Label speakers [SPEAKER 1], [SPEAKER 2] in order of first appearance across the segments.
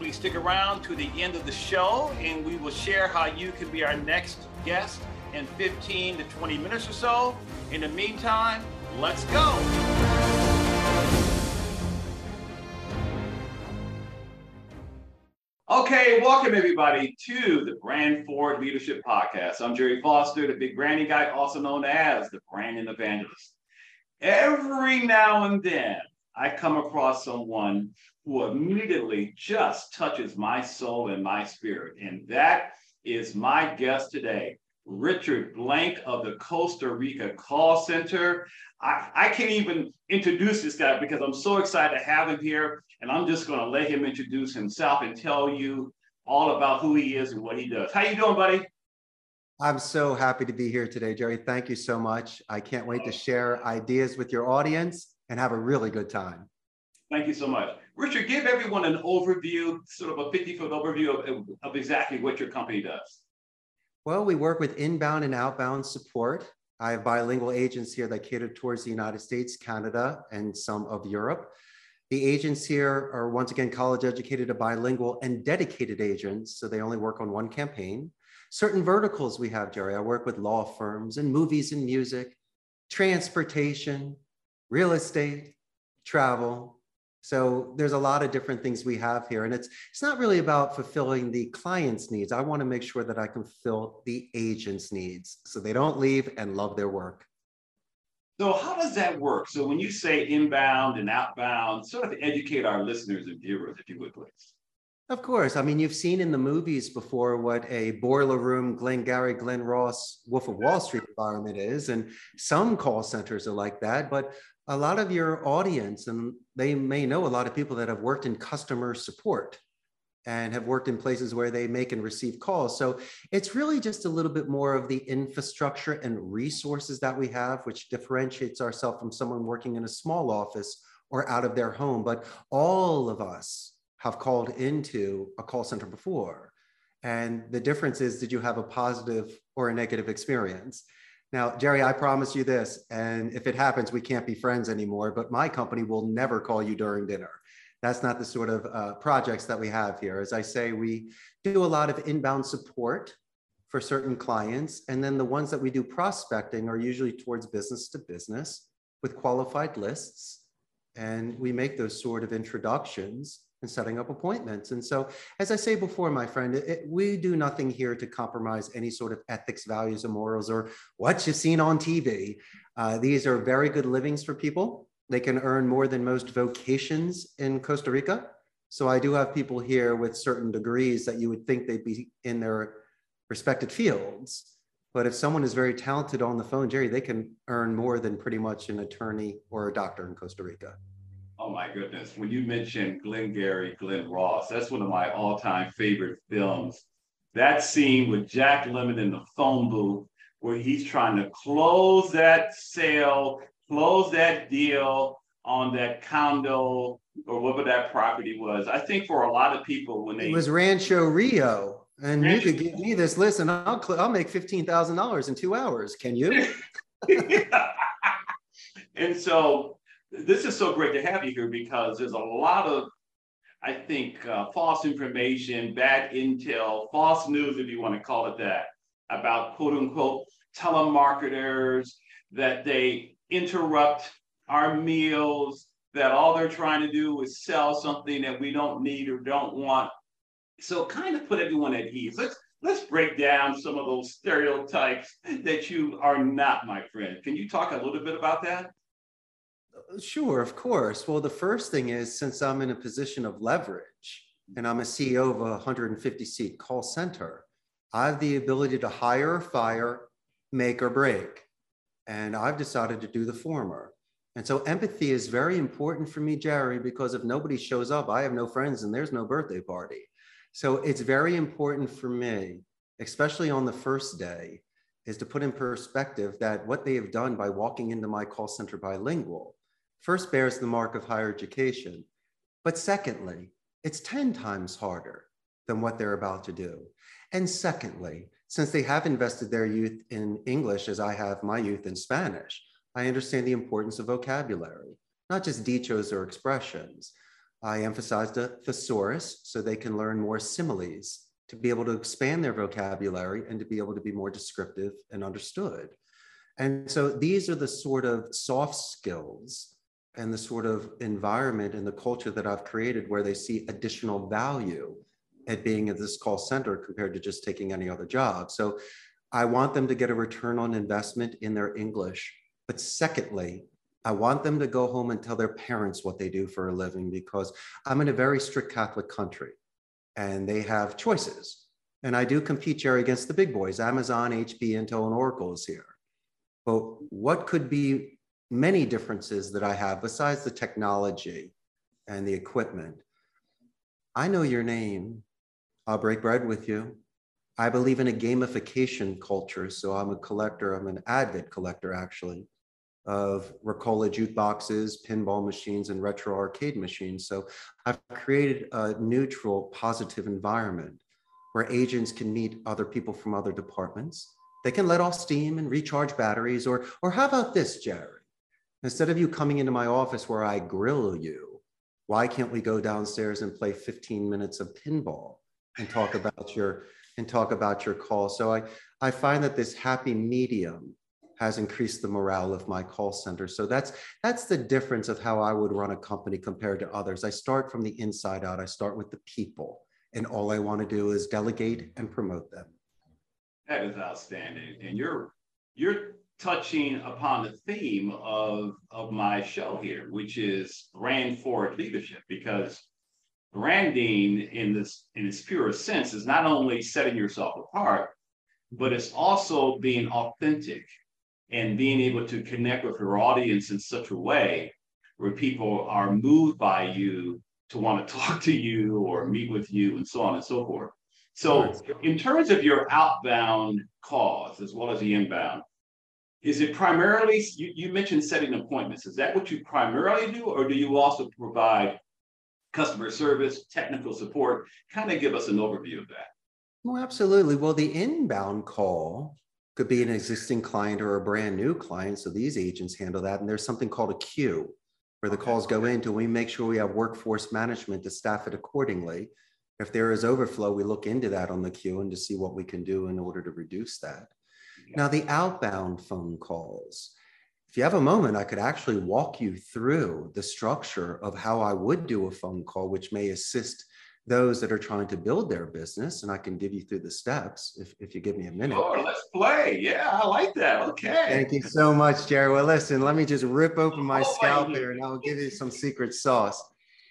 [SPEAKER 1] please stick around to the end of the show and we will share how you can be our next guest in 15 to 20 minutes or so. In the meantime, let's go. Okay, welcome everybody to the Brand Forward Leadership Podcast. I'm Gerry Foster, the big branding guy, also known as the branding evangelist. Every now and then, I come across someone who immediately just touches my soul and my spirit. And that is my guest today, Richard Blank of the Costa Rica Call Center. I, I can't even introduce this guy because I'm so excited to have him here. And I'm just going to let him introduce himself and tell you all about who he is and what he does. How you doing, buddy?
[SPEAKER 2] I'm so happy to be here today, Gerry. Thank you so much. I can't wait to oh. share ideas with your audience and have a really good time.
[SPEAKER 1] Thank you so much. Richard, give everyone an overview, sort of a 50 foot overview of, of exactly what your company does.
[SPEAKER 2] Well, we work with inbound and outbound support. I have bilingual agents here that cater towards the United States, Canada, and some of Europe. The agents here are once again college educated, bilingual, and dedicated agents, so they only work on one campaign. Certain verticals we have, Gerry. I work with law firms and movies and music, transportation, real estate, travel, so there's a lot of different things we have here. And it's it's not really about fulfilling the client's needs. I want to make sure that I can fill the agent's needs so they don't leave and love their work.
[SPEAKER 1] So how does that work? So when you say inbound and outbound, sort of educate our listeners and viewers, if you would please.
[SPEAKER 2] Of course. I mean, you've seen in the movies before what a boiler room, Glengarry, Glen Ross, Wolf of Wall Street environment is. And some call centers are like that. But a lot of your audience, and they may know a lot of people that have worked in customer support and have worked in places where they make and receive calls. So it's really just a little bit more of the infrastructure and resources that we have, which differentiates ourselves from someone working in a small office or out of their home. But all of us have called into a call center before. And the difference is, did you have a positive or a negative experience? Now, Gerry, I promise you this, and if it happens, we can't be friends anymore, but my company will never call you during dinner. That's not the sort of uh, projects that we have here. As I say, we do a lot of inbound support for certain clients. And then the ones that we do prospecting are usually towards business to business with qualified lists. And we make those sort of introductions and setting up appointments. And so, as I say before, my friend, it, we do nothing here to compromise any sort of ethics, values, or morals, or what you've seen on TV. Uh, these are very good livings for people. They can earn more than most vocations in Costa Rica. So I do have people here with certain degrees that you would think they'd be in their respected fields. But if someone is very talented on the phone, Gerry, they can earn more than pretty much an attorney or a doctor in Costa Rica.
[SPEAKER 1] Oh my goodness. When you mentioned Glengarry Glen Ross, that's one of my all-time favorite films. That scene with Jack Lemmon in the phone booth where he's trying to close that sale, close that deal on that condo or whatever that property was. I think for a lot of people when they
[SPEAKER 2] It was Rancho Rio. And Rancho, you could give me this list and I'll I'll make $15,000 in 2 hours. Can you?
[SPEAKER 1] and so this is so great to have you here because there's a lot of, I think, uh, false information, bad intel, false news, if you want to call it that, about quote unquote telemarketers, that they interrupt our meals, that all they're trying to do is sell something that we don't need or don't want. So kind of put everyone at ease. Let's let's break down some of those stereotypes that you are not, my friend. Can you talk a little bit about that?
[SPEAKER 2] Uh, sure, of course. Well, the first thing is since I'm in a position of leverage and I'm a CEO of a 150 seat call center, I have the ability to hire or fire, make or break. And I've decided to do the former. And so empathy is very important for me, Gerry, because if nobody shows up, I have no friends and there's no birthday party. So it's very important for me especially on the first day, is to put in perspective that what they have done by walking into my call center bilingual first bears the mark of higher education. But secondly, it's 10 times harder than what they're about to do. And secondly, since they have invested their youth in English as I have my youth in Spanish, I understand the importance of vocabulary, not just dichos or expressions. I emphasized a thesaurus so they can learn more similes to be able to expand their vocabulary and to be able to be more descriptive and understood. And so these are the sort of soft skills and the sort of environment and the culture that I've created where they see additional value at being at this call center compared to just taking any other job. So I want them to get a return on investment in their English. But secondly, I want them to go home and tell their parents what they do for a living because I'm in a very strict Catholic country and they have choices. And I do compete, Gerry, against the big boys Amazon, HP, Intel, and Oracle is here. But what could be many differences that I have besides the technology and the equipment? I know your name. I'll break bread with you. I believe in a gamification culture. So I'm a collector, I'm an avid collector actually of Rock-Ola jukeboxes, pinball machines, and retro arcade machines. So I've created a neutral, positive environment where agents can meet other people from other departments. They can let off steam and recharge batteries, or, or how about this, Gerry? Instead of you coming into my office where I grill you, why can't we go downstairs and play 15 minutes of pinball and talk about your and talk about your call? So I, I find that this happy medium has increased the morale of my call center. So that's that's the difference of how I would run a company compared to others. I start from the inside out. I start with the people, and all I want to do is delegate and promote them.
[SPEAKER 1] That is outstanding, and you're you're touching upon the theme of of my show here, which is brand forward leadership, because branding in this in its purest sense is not only setting yourself apart but it's also being authentic and being able to connect with your audience in such a way where people are moved by you to want to talk to you or meet with you and so on and so forth. So, in terms of your outbound calls as well as the inbound, is it primarily, you, you mentioned setting appointments. Is that what you primarily do, or do you also provide customer service, technical support? Kind of give us an overview of that.
[SPEAKER 2] Well, absolutely. Well, the inbound call could be an existing client or a brand new client. So these agents handle that. And there's something called a queue where the calls go into. We make sure we have workforce management to staff it accordingly. If there is overflow, we look into that on the queue and to see what we can do in order to reduce that. Now, the outbound phone calls. If you have a moment, I could actually walk you through the structure of how I would do a phone call, which may assist those that are trying to build their business, and I can give you through the steps if, if you give me a minute.
[SPEAKER 1] Oh, let's play. Yeah, I like that. Okay.
[SPEAKER 2] Thank you so much, Gerry. Well, listen, let me just rip open my oh, scalp here and I'll give you some secret sauce.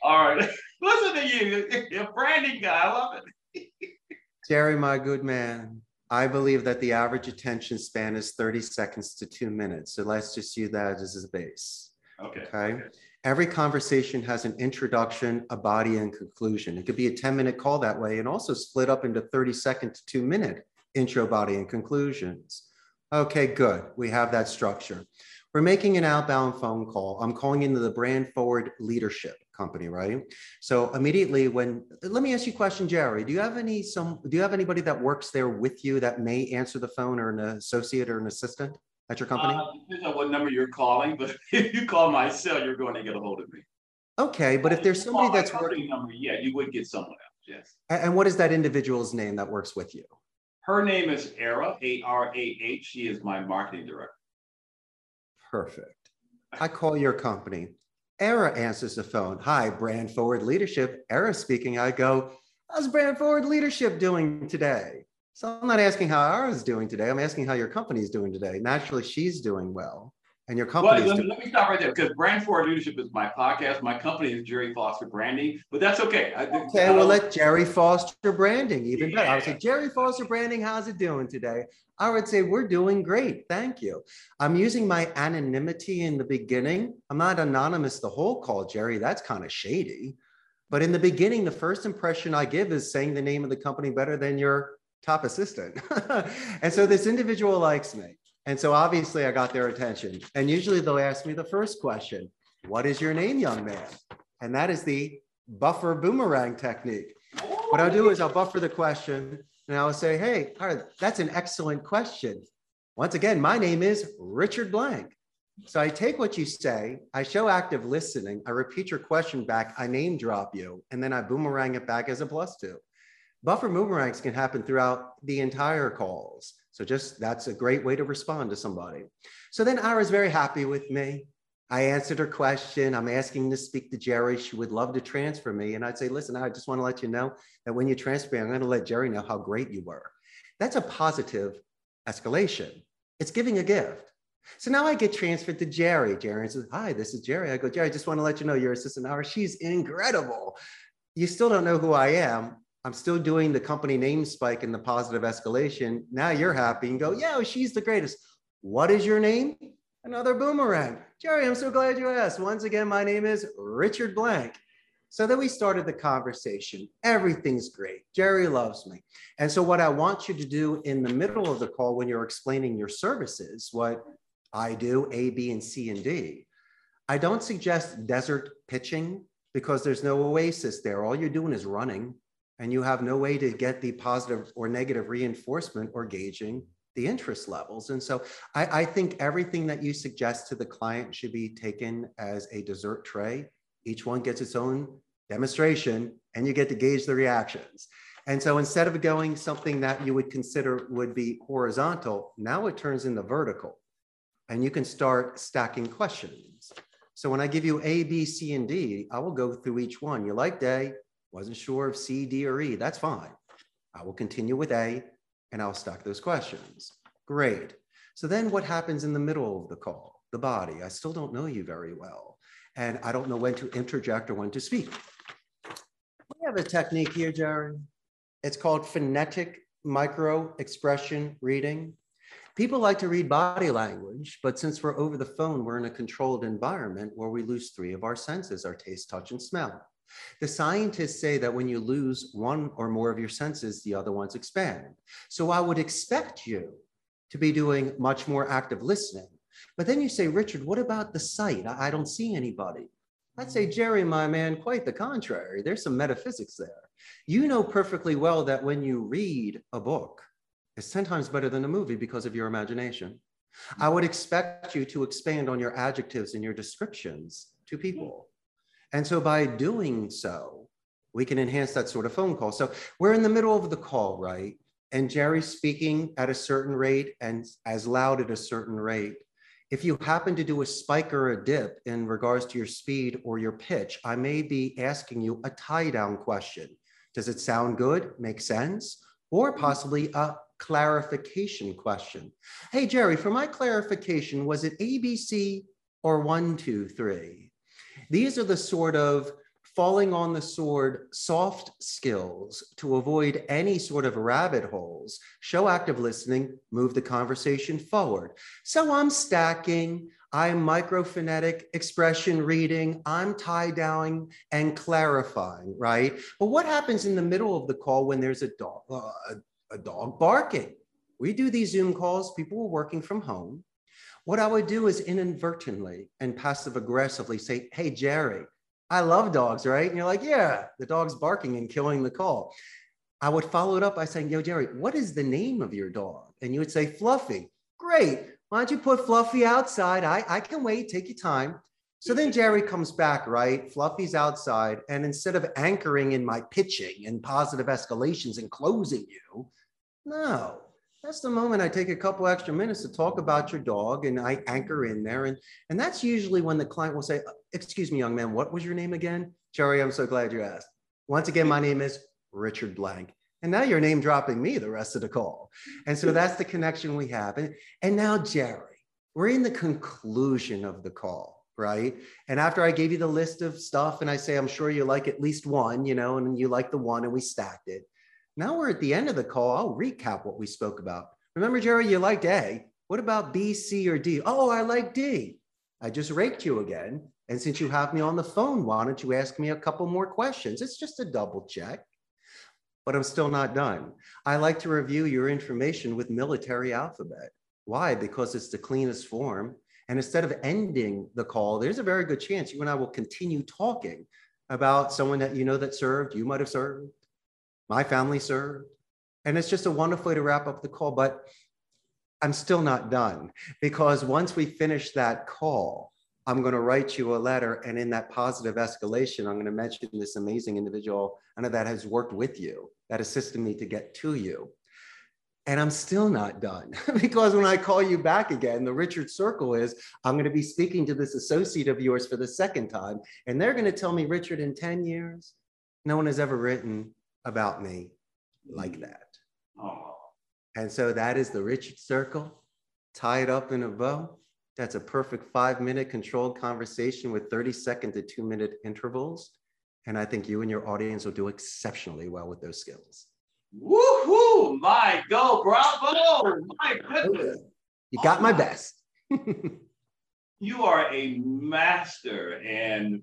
[SPEAKER 1] All right. Listen to you. You're a branding guy. I love it.
[SPEAKER 2] Gerry, my good man, I believe that the average attention span is 30 seconds to two minutes. So let's just use that as a base.
[SPEAKER 1] Okay.
[SPEAKER 2] Okay. okay. Every conversation has an introduction, a body, and conclusion. It could be a 10 minute call that way and also split up into 30 second to two minute intro, body, and conclusions. Okay, good. We have that structure. We're making an outbound phone call. I'm calling into the brand forward leadership company, right? So immediately when let me ask you a question, Gerry. Do you have any some do you have anybody that works there with you that may answer the phone or an associate or an assistant? at your company? Uh,
[SPEAKER 1] depends on what number you're calling, but if you call my cell, you're going to get a hold of me.
[SPEAKER 2] Okay, but if there's somebody that's
[SPEAKER 1] working number, yeah, you would get someone else. Yes.
[SPEAKER 2] And what is that individual's name that works with you?
[SPEAKER 1] Her name is Arah, A R A H. She is my marketing director.
[SPEAKER 2] Perfect. I call your company. Arah answers the phone. Hi, Brand Forward Leadership. Arah speaking. I go, How's Brand Forward Leadership doing today? So I'm not asking how ours doing today. I'm asking how your company is doing today. Naturally, she's doing well. And your company
[SPEAKER 1] well, let, let, me stop right there because Brand Forward Leadership is my podcast. My company is Gerry Foster Branding, but that's okay.
[SPEAKER 2] I, okay, I, we'll let Gerry Foster Branding even yeah. better. I would say, Gerry Foster Branding, how's it doing today? I would say, we're doing great. Thank you. I'm using my anonymity in the beginning. I'm not anonymous the whole call, Gerry. That's kind of shady. But in the beginning, the first impression I give is saying the name of the company better than your top assistant. and so this individual likes me. And so obviously I got their attention. And usually they'll ask me the first question What is your name, young man? And that is the buffer boomerang technique. What I'll do is I'll buffer the question and I'll say, Hey, that's an excellent question. Once again, my name is Richard Blank. So I take what you say, I show active listening, I repeat your question back, I name drop you, and then I boomerang it back as a plus two. Buffer boomerangs can happen throughout the entire calls. So just that's a great way to respond to somebody. So then Ira's very happy with me. I answered her question. I'm asking to speak to Gerry. She would love to transfer me. And I'd say, listen, I just want to let you know that when you transfer me, I'm going to let Gerry know how great you were. That's a positive escalation. It's giving a gift. So now I get transferred to Gerry. Gerry says, Hi, this is Gerry. I go, Gerry, I just want to let you know your assistant Ira. She's incredible. You still don't know who I am. I'm still doing the company name spike and the positive escalation. Now you're happy and go, yeah, she's the greatest. What is your name? Another boomerang. Gerry, I'm so glad you asked. Once again, my name is Richard Blank. So then we started the conversation. Everything's great. Gerry loves me. And so, what I want you to do in the middle of the call when you're explaining your services, what I do, A, B, and C, and D, I don't suggest desert pitching because there's no oasis there. All you're doing is running and you have no way to get the positive or negative reinforcement or gauging the interest levels. And so I, I, think everything that you suggest to the client should be taken as a dessert tray. Each one gets its own demonstration and you get to gauge the reactions. And so instead of going something that you would consider would be horizontal, now it turns into vertical and you can start stacking questions. So when I give you A, B, C, and D, I will go through each one. You liked A, wasn't sure of C, D, or E. That's fine. I will continue with A and I'll stack those questions. Great. So then what happens in the middle of the call? The body. I still don't know you very well. And I don't know when to interject or when to speak. We have a technique here, Gerry. It's called phonetic micro expression reading. People like to read body language, but since we're over the phone, we're in a controlled environment where we lose three of our senses our taste, touch, and smell. The scientists say that when you lose one or more of your senses, the other ones expand. So I would expect you to be doing much more active listening. But then you say, Richard, what about the sight? I don't see anybody. I'd say, Gerry, my man, quite the contrary. There's some metaphysics there. You know perfectly well that when you read a book, it's 10 times better than a movie because of your imagination. I would expect you to expand on your adjectives and your descriptions to people. And so by doing so, we can enhance that sort of phone call. So we're in the middle of the call, right? And Gerry's speaking at a certain rate and as loud at a certain rate. If you happen to do a spike or a dip in regards to your speed or your pitch, I may be asking you a tie down question. Does it sound good? Make sense? Or mm-hmm. possibly a clarification question. Hey, Gerry, for my clarification, was it ABC or one, two, three? These are the sort of falling on the sword soft skills to avoid any sort of rabbit holes. Show active listening, move the conversation forward. So I'm stacking, I'm microphonetic expression reading, I'm tie downing and clarifying, right? But what happens in the middle of the call when there's a dog, uh, a, dog barking? We do these Zoom calls, people are working from home. What I would do is inadvertently and passive aggressively say, Hey, Gerry, I love dogs, right? And you're like, Yeah, the dog's barking and killing the call. I would follow it up by saying, Yo, Gerry, what is the name of your dog? And you would say, Fluffy. Great. Why don't you put Fluffy outside? I, I can wait. Take your time. So then Gerry comes back, right? Fluffy's outside. And instead of anchoring in my pitching and positive escalations and closing you, no, that's the moment I take a couple extra minutes to talk about your dog and I anchor in there. And, and that's usually when the client will say, uh, Excuse me, young man, what was your name again? Gerry, I'm so glad you asked. Once again, my name is Richard Blank. And now you're name dropping me the rest of the call. And so that's the connection we have. And, and now, Gerry, we're in the conclusion of the call, right? And after I gave you the list of stuff and I say, I'm sure you like at least one, you know, and you like the one and we stacked it. Now we're at the end of the call. I'll recap what we spoke about. Remember, Gerry, you liked A. What about B, C, or D? Oh, I like D. I just raked you again. And since you have me on the phone, why don't you ask me a couple more questions? It's just a double check. but I'm still not done. I like to review your information with military alphabet. Why? Because it's the cleanest form. And instead of ending the call, there's a very good chance you and I will continue talking about someone that you know that served, you might have served, my family served. And it's just a wonderful way to wrap up the call. But I'm still not done because once we finish that call, I'm going to write you a letter. And in that positive escalation, I'm going to mention this amazing individual and that has worked with you, that assisted me to get to you. And I'm still not done because when I call you back again, the Richard Circle is I'm going to be speaking to this associate of yours for the second time. And they're going to tell me, Richard, in 10 years, no one has ever written about me like mm-hmm. that. Oh. And so that is the Richard Circle tied up in a bow. That's a perfect five minute controlled conversation with 30 second to two minute intervals. And I think you and your audience will do exceptionally well with those skills.
[SPEAKER 1] Woohoo! My go, bravo! My goodness.
[SPEAKER 2] You got oh my best.
[SPEAKER 1] you are a master and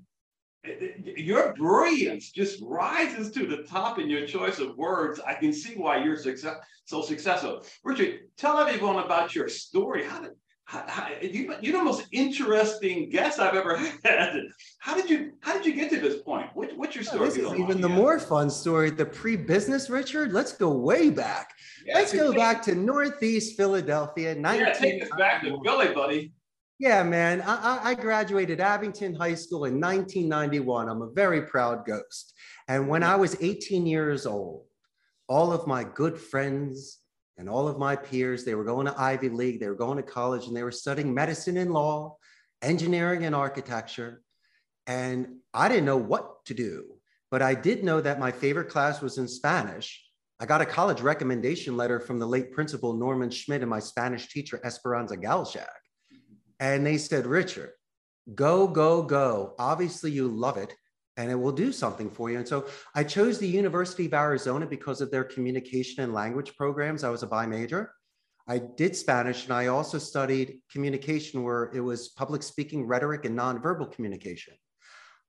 [SPEAKER 1] your brilliance just rises to the top in your choice of words. I can see why you're success, so successful. Richard, tell everyone about your story. How did how, how, you, you're the most interesting guest I've ever had. How did you How did you get to this point? What, what's your oh, story?
[SPEAKER 2] this is even the more fun story. The pre-business Richard. Let's go way back. Yeah, Let's go back to Northeast Philadelphia.
[SPEAKER 1] 19- yeah, take us back to Philly, buddy.
[SPEAKER 2] Yeah, man. I, I graduated Abington High School in 1991. I'm a very proud ghost. And when I was 18 years old, all of my good friends and all of my peers, they were going to Ivy League, they were going to college, and they were studying medicine and law, engineering and architecture. And I didn't know what to do, but I did know that my favorite class was in Spanish. I got a college recommendation letter from the late principal Norman Schmidt and my Spanish teacher, Esperanza Galshak. And they said, Richard, go, go, go. Obviously, you love it and it will do something for you. And so I chose the University of Arizona because of their communication and language programs. I was a bi major. I did Spanish and I also studied communication where it was public speaking, rhetoric, and nonverbal communication.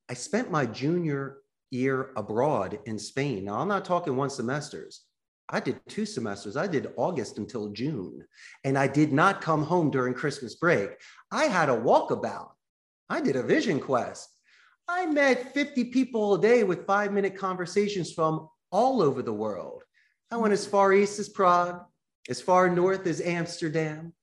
[SPEAKER 2] I spent my junior year abroad in Spain. Now, I'm not talking one semesters. I did two semesters. I did August until June, and I did not come home during Christmas break. I had a walkabout. I did a vision quest. I met 50 people a day with five minute conversations from all over the world. I went as far east as Prague, as far north as Amsterdam,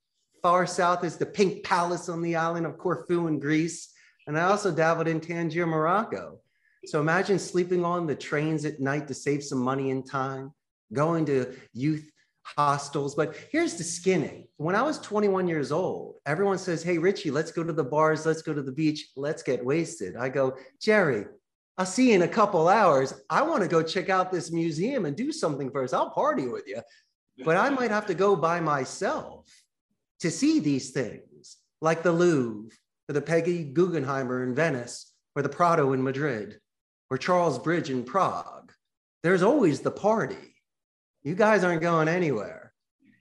[SPEAKER 2] far south as the Pink Palace on the island of Corfu in Greece. And I also dabbled in Tangier, Morocco. So imagine sleeping on the trains at night to save some money and time going to youth hostels. But here's the skinny. When I was 21 years old, everyone says, Hey, Richie, let's go to the bars, let's go to the beach, let's get wasted. I go, Gerry, I'll see you in a couple hours. I want to go check out this museum and do something first. I'll party with you, but I might have to go by myself to see these things like the Louvre or the Peggy Guggenheimer in Venice or the Prado in Madrid or Charles Bridge in Prague. There's always the party you guys aren't going anywhere.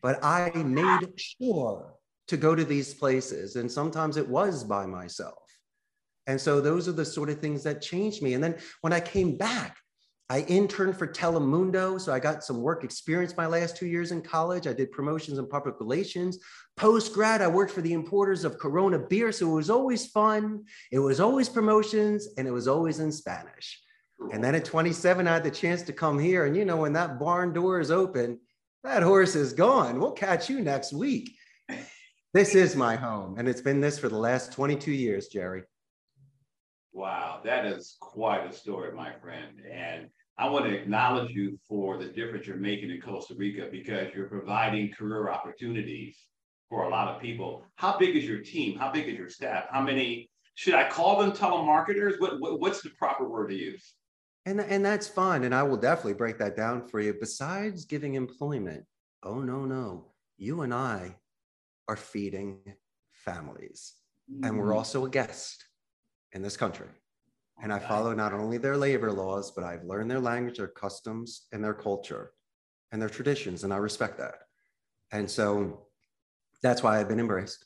[SPEAKER 2] But I made sure to go to these places. And sometimes it was by myself. And so those are the sort of things that changed me. And then when I came back, I interned for Telemundo. So I got some work experience my last two years in college. I did promotions and public relations. Post grad, I worked for the importers of Corona beer. So it was always fun. It was always promotions and it was always in Spanish. And then at 27, I had the chance to come here. And you know, when that barn door is open, that horse is gone. We'll catch you next week. This is my home. And it's been this for the last 22 years, Gerry.
[SPEAKER 1] Wow, that is quite a story, my friend. And I want to acknowledge you for the difference you're making in Costa Rica because you're providing career opportunities for a lot of people. How big is your team? How big is your staff? How many should I call them telemarketers? What, what, what's the proper word to use?
[SPEAKER 2] And, and that's fine. And I will definitely break that down for you. Besides giving employment, oh, no, no. You and I are feeding families. Mm-hmm. And we're mm-hmm. also a guest in this country. And I follow not only their labor laws, but I've learned their language, their customs, and their culture and their traditions. And I respect that. And so that's why I've been embraced.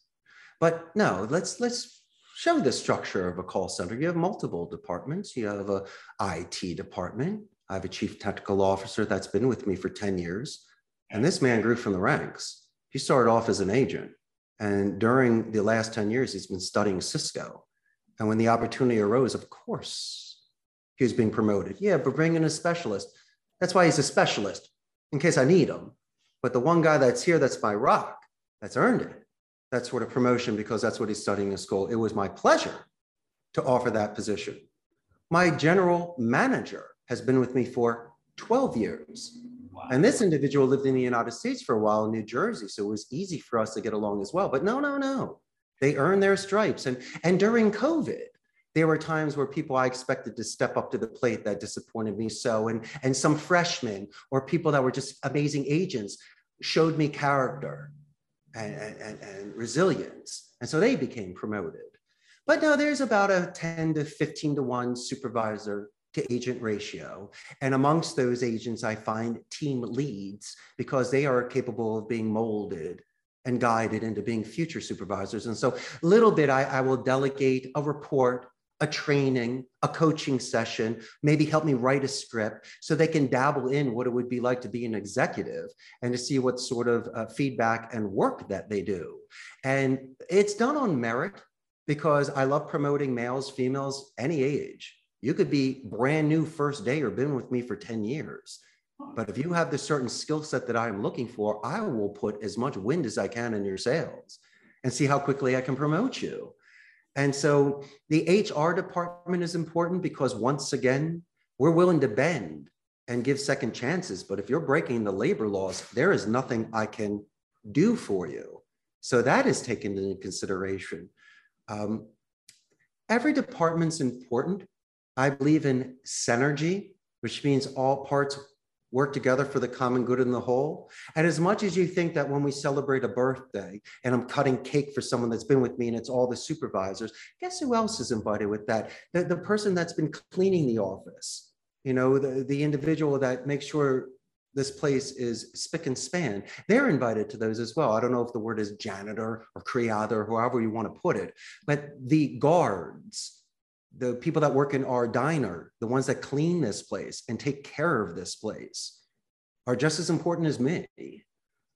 [SPEAKER 2] But no, let's let's show the structure of a call center. You have multiple departments. You have a IT department, I have a chief technical officer that's been with me for 10 years. And this man grew from the ranks. He started off as an agent. And during the last 10 years, he's been studying Cisco. And when the opportunity arose, of course, he was being promoted. Yeah, but bring in a specialist. That's why he's a specialist, in case I need him. But the one guy that's here, that's my rock, that's earned it. That sort of promotion because that's what he's studying in school. It was my pleasure to offer that position. My general manager has been with me for 12 years. Wow. And this individual lived in the United States for a while in New Jersey. So it was easy for us to get along as well. But no, no, no. They earned their stripes. And, and during COVID, there were times where people I expected to step up to the plate that disappointed me so. And, and some freshmen or people that were just amazing agents showed me character and, and, and resilience. And so they became promoted. But now there's about a 10 to 15 to 1 supervisor to agent ratio. And amongst those agents, I find team leads because they are capable of being molded and guided into being future supervisors. And so, little bit, I, I will delegate a report a training, a coaching session, maybe help me write a script so they can dabble in what it would be like to be an executive and to see what sort of uh, feedback and work that they do. And it's done on merit because I love promoting males, females, any age. You could be brand new first day or been with me for 10 years. But if you have the certain skill set that I'm looking for, I will put as much wind as I can in your sails and see how quickly I can promote you. And so the HR department is important because once again, we're willing to bend and give second chances. But if you're breaking the labor laws, there is nothing I can do for you. So that is taken into consideration. Um, every department's important. I believe in synergy, which means all parts work together for the common good in the whole. And as much as you think that when we celebrate a birthday and I'm cutting cake for someone that's been with me and it's all the supervisors, guess who else is invited with that? The, the person that's been cleaning the office, you know, the, the individual that makes sure this place is spick and span. They're invited to those as well. I don't know if the word is janitor or criado or however you want to put it, but the guards, the people that work in our diner, the ones that clean this place and take care of this place are just as important as me.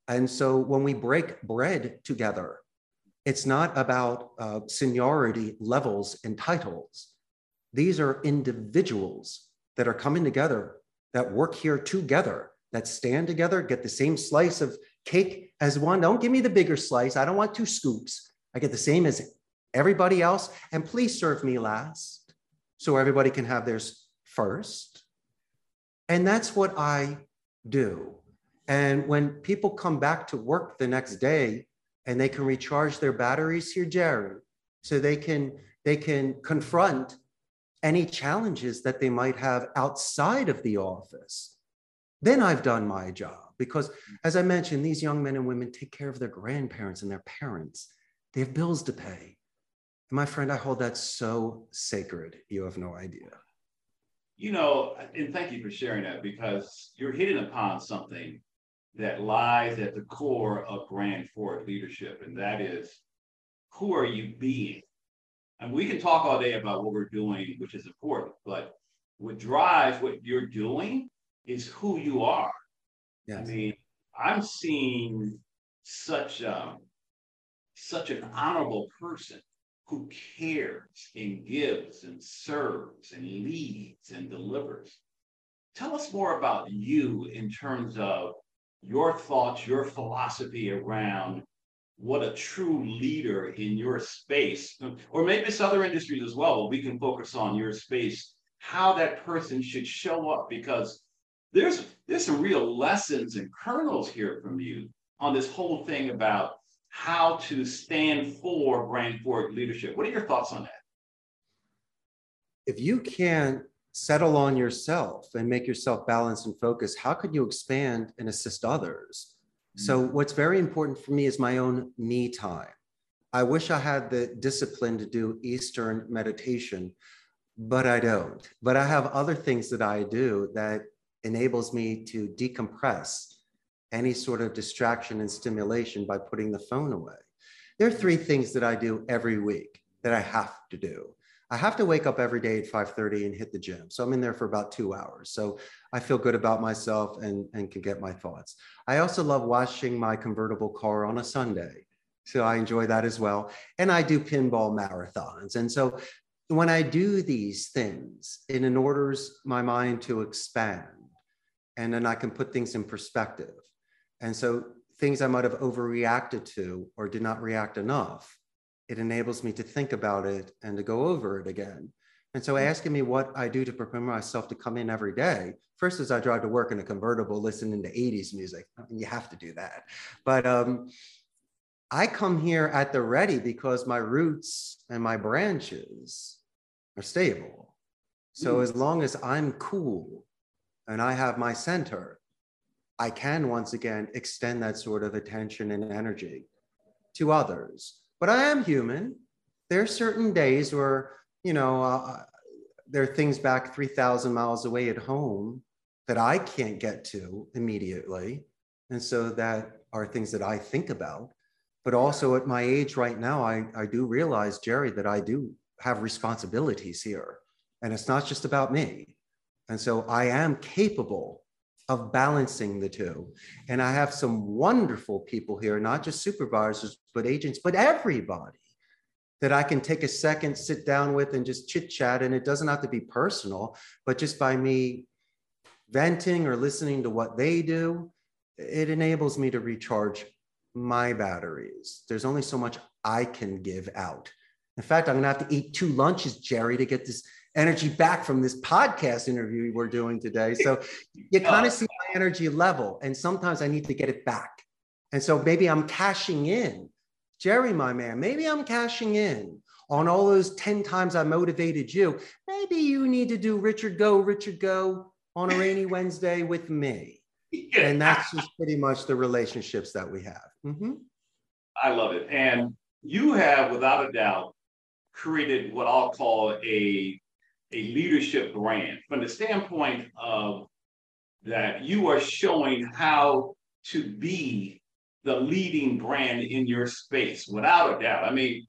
[SPEAKER 2] And so when we break bread together, it's not about uh, seniority levels and titles. These are individuals that are coming together that work here together, that stand together, get the same slice of cake as one. Don't give me the bigger slice. I don't want two scoops. I get the same as everybody else. And please serve me last so everybody can have theirs first. And that's what I do. And when people come back to work the next day and they can recharge their batteries here, Gerry, so they can they can confront any challenges that they might have outside of the office, then I've done my job. Because as I mentioned, these young men and women take care of their grandparents and their parents. They have bills to pay. And my friend, I hold that so sacred. You have no idea.
[SPEAKER 1] You know, and thank you for sharing that because you're hitting upon something that lies at the core of Brand Forward leadership, and that is who are you being? And we can talk all day about what we're doing, which is important, but what drives what you're doing is who you are. Yes. I mean, I'm seeing such um, such an honorable person who cares and gives and serves and leads and delivers. Tell us more about you in terms of your thoughts, your philosophy around what a true leader in your space, or maybe it's other industries as well, but we can focus on your space, how that person should show up because there's there's some real lessons and kernels here from you on this whole thing about how to stand for brand forward leadership. What are your thoughts on that?
[SPEAKER 2] If you can't settle on yourself and make yourself balanced and focused, how could you expand and assist others? So, mm. what's very important for me is my own me time. I wish I had the discipline to do Eastern meditation, but I don't. But I have other things that I do that enables me to decompress any sort of distraction and stimulation by putting the phone away. There are three things that I do every week that I have to do. I have to wake up every day at 5:30 and hit the gym. So I'm in there for about two hours. So I feel good about myself and, and can get my thoughts. I also love washing my convertible car on a Sunday. So I enjoy that as well. And I do pinball marathons. And so when I do these things, it in orders my mind to expand. And then I can put things in perspective. And so things I might have overreacted to or did not react enough, it enables me to think about it and to go over it again. And so asking me what I do to prepare myself to come in every day, first is I drive to work in a convertible listening to 80s music. I mean, you have to do that. But um, I come here at the ready because my roots and my branches are stable. So mm. as long as I'm cool and I have my center, I can once again extend that sort of attention and energy to others. But I am human. There are certain days where, you know, uh, there are things back 3,000 miles away at home that I can't get to immediately. And so that are things that I think about. But also at my age right now, I, I do realize, Gerry, that I do have responsibilities here. And it's not just about me. And so I am capable of balancing the two. And I have some wonderful people here, not just supervisors, but agents, but everybody that I can take a second, sit down with, and just chit chat. And it doesn't have to be personal, but just by me venting or listening to what they do, it enables me to recharge my batteries. There's only so much I can give out. In fact, I'm going to have to eat two lunches, Gerry, to get this energy back from this podcast interview we're doing today. So you kind of see my energy level, and sometimes I need to get it back. And so maybe I'm cashing in. Gerry, my man, maybe I'm cashing in on all those 10 times I motivated you. Maybe you need to do Richard Go, Richard Go on a rainy Wednesday with me. Yeah. And that's just pretty much the relationships that we have. Mm-hmm.
[SPEAKER 1] I love it. And you have, without a doubt, created what I'll call a, a leadership brand from the standpoint of that you are showing how to be the leading brand in your space, without a doubt. I mean,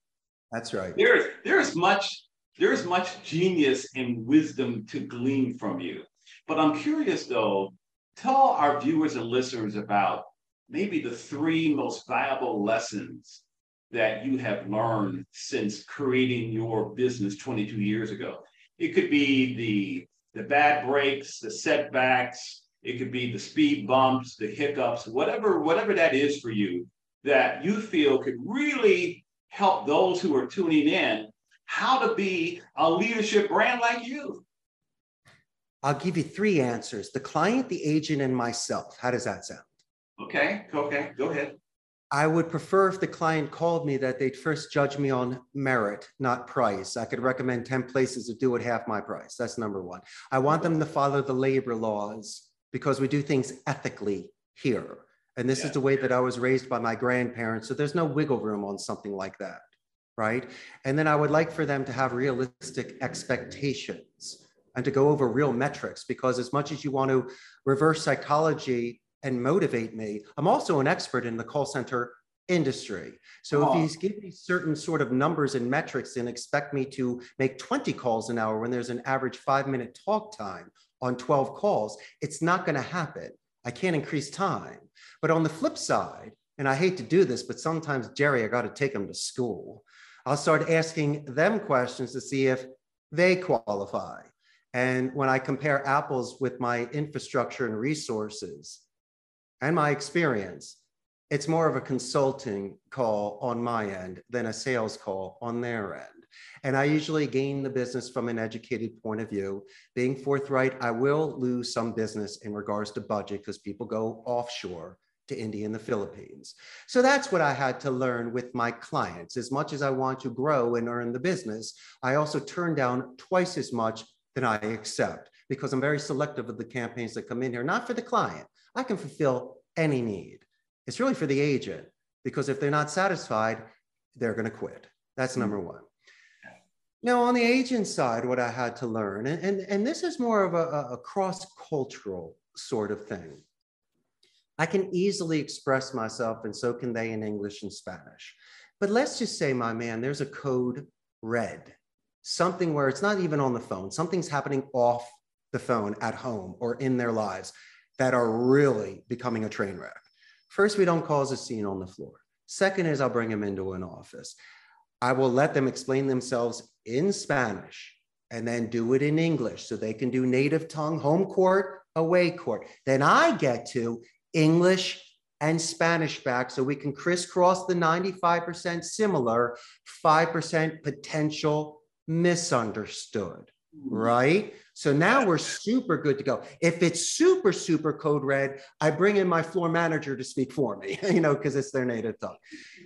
[SPEAKER 2] that's right.
[SPEAKER 1] There's there's much there's much genius and wisdom to glean from you. But I'm curious though, tell our viewers and listeners about maybe the three most valuable lessons that you have learned since creating your business 22 years ago. It could be the, the bad breaks, the setbacks, it could be the speed bumps, the hiccups, whatever, whatever that is for you that you feel could really help those who are tuning in how to be a leadership brand like you.
[SPEAKER 2] I'll give you three answers the client, the agent, and myself. How does that sound?
[SPEAKER 1] Okay, okay, go ahead.
[SPEAKER 2] I would prefer if the client called me that they'd first judge me on merit, not price. I could recommend 10 places to do it half my price. That's number one. I want them to follow the labor laws because we do things ethically here. And this yeah. is the way that I was raised by my grandparents. So there's no wiggle room on something like that. Right. And then I would like for them to have realistic expectations and to go over real metrics because as much as you want to reverse psychology and motivate me. I'm also an expert in the call center industry. So oh. if you give me certain sort of numbers and metrics and expect me to make 20 calls an hour when there's an average five minute talk time on 12 calls, it's not going to happen. I can't increase time. But on the flip side, and I hate to do this, but sometimes, Gerry, I got to take them to school. I'll start asking them questions to see if they qualify. And when I compare apples with my infrastructure and resources, and my experience, it's more of a consulting call on my end than a sales call on their end. And I usually gain the business from an educated point of view. Being forthright, I will lose some business in regards to budget because people go offshore to India and the Philippines. So that's what I had to learn with my clients. As much as I want to grow and earn the business, I also turn down twice as much than I accept because I'm very selective of the campaigns that come in here, not for the client, I can fulfill any need. It's really for the agent because if they're not satisfied, they're going to quit. That's number mm-hmm. one. Now, on the agent side, what I had to learn, and, and, and this is more of a, a cross cultural sort of thing. I can easily express myself, and so can they in English and Spanish. But let's just say, my man, there's a code red something where it's not even on the phone, something's happening off the phone at home or in their lives that are really becoming a train wreck. First, we don't cause a scene on the floor. Second is I'll bring them into an office. I will let them explain themselves in Spanish and then do it in English so they can do native tongue, home court, away court. Then I get to English and Spanish back so we can crisscross the 95% similar, 5% potential misunderstood. Right? So now we're super good to go. If it's super, super code red, I bring in my floor manager to speak for me, you know, because it's their native tongue.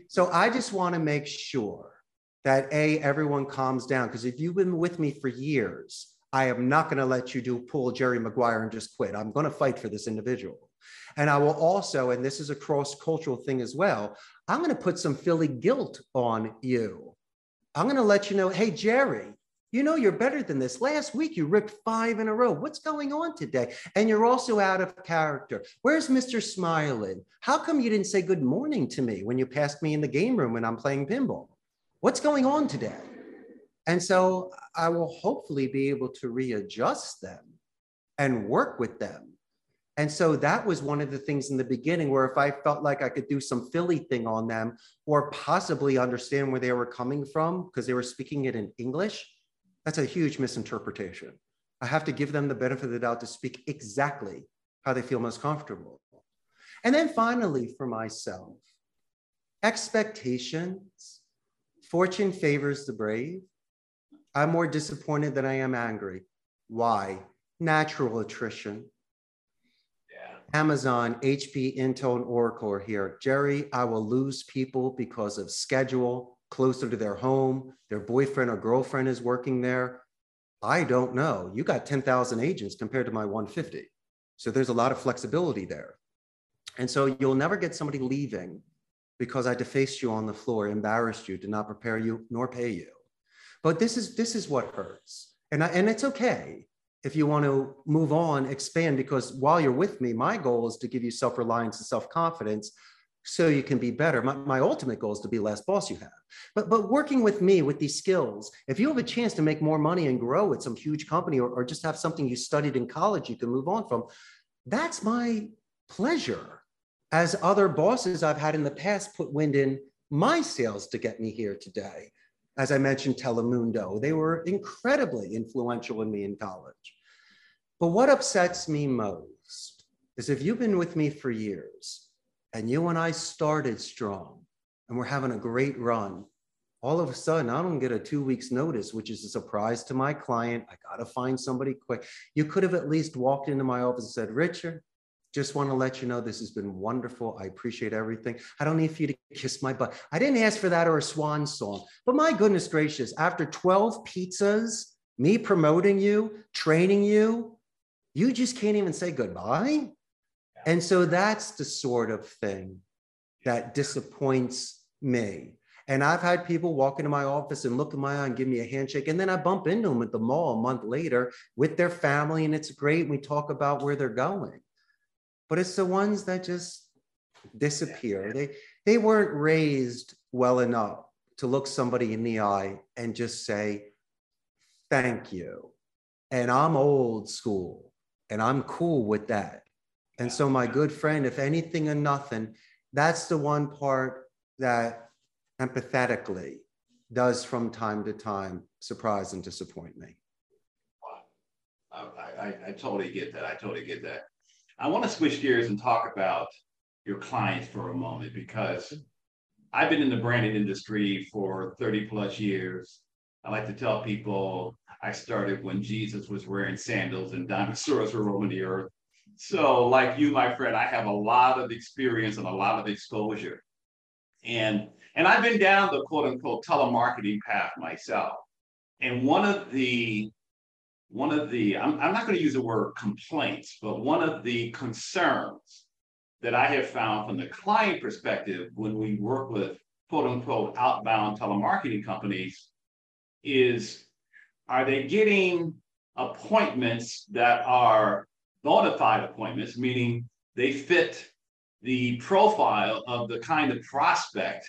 [SPEAKER 2] So I just want to make sure that A, everyone calms down. Because if you've been with me for years, I am not going to let you do pull Gerry Maguire and just quit. I'm going to fight for this individual. And I will also, and this is a cross cultural thing as well, I'm going to put some Philly guilt on you. I'm going to let you know, hey, Jerry, you know you're better than this. Last week you ripped five in a row. What's going on today? And you're also out of character. Where's Mr. Smiling? How come you didn't say good morning to me when you passed me in the game room when I'm playing pinball? What's going on today? And so I will hopefully be able to readjust them and work with them. And so that was one of the things in the beginning where if I felt like I could do some Philly thing on them or possibly understand where they were coming from because they were speaking it in English, that's a huge misinterpretation. I have to give them the benefit of the doubt to speak exactly how they feel most comfortable. And then finally, for myself, expectations. Fortune favors the brave. I'm more disappointed than I am angry. Why? Natural attrition. Yeah. Amazon, HP, Intel, and Oracle are here. Gerry, I will lose people because of schedule, closer to their home, their boyfriend or girlfriend is working there. I don't know. You got 10,000 agents compared to my 150. So there's a lot of flexibility there. And so you'll never get somebody leaving because I defaced you on the floor, embarrassed you, did not prepare you, nor pay you. But this is this is what hurts. And, I, and it's okay if you want to move on, expand, because while you're with me, my goal is to give you self-reliance and self-confidence so you can be better. My, my ultimate goal is to be less boss you have. But, but working with me with these skills, if you have a chance to make more money and grow at some huge company or, or just have something you studied in college you can move on from, that's my pleasure. As other bosses I've had in the past put wind in my sails to get me here today. As I mentioned, Telemundo, they were incredibly influential in me in college. But what upsets me most is if you've been with me for years, and you and I started strong and we're having a great run. All of a sudden, I don't get a two weeks notice, which is a surprise to my client. I got to find somebody quick. You could have at least walked into my office and said, Richard, just want to let you know this has been wonderful. I appreciate everything. I don't need for you to kiss my butt. I didn't ask for that or a swan song, but my goodness gracious, after 12 pizzas, me promoting you, training you, you just can't even say goodbye. And so that's the sort of thing that disappoints me. And I've had people walk into my office and look in my eye and give me a handshake. And then I bump into them at the mall a month later with their family, and it's great. We talk about where they're going. But it's the ones that just disappear. They, they weren't raised well enough to look somebody in the eye and just say, Thank you. And I'm old school and I'm cool with that. And so, my good friend, if anything and nothing, that's the one part that empathetically does from time to time surprise and disappoint me.
[SPEAKER 1] Wow. I, I, I totally get that. I totally get that. I want to switch gears and talk about your clients for a moment because I've been in the branding industry for 30 plus years. I like to tell people I started when Jesus was wearing sandals and dinosaurs were roaming the earth. So, like you, my friend, I have a lot of experience and a lot of exposure. And and I've been down the quote unquote telemarketing path myself. And one of the one of the I'm, I'm not going to use the word complaints, but one of the concerns that I have found from the client perspective when we work with quote unquote outbound telemarketing companies is are they getting appointments that are bona fide appointments, meaning they fit the profile of the kind of prospect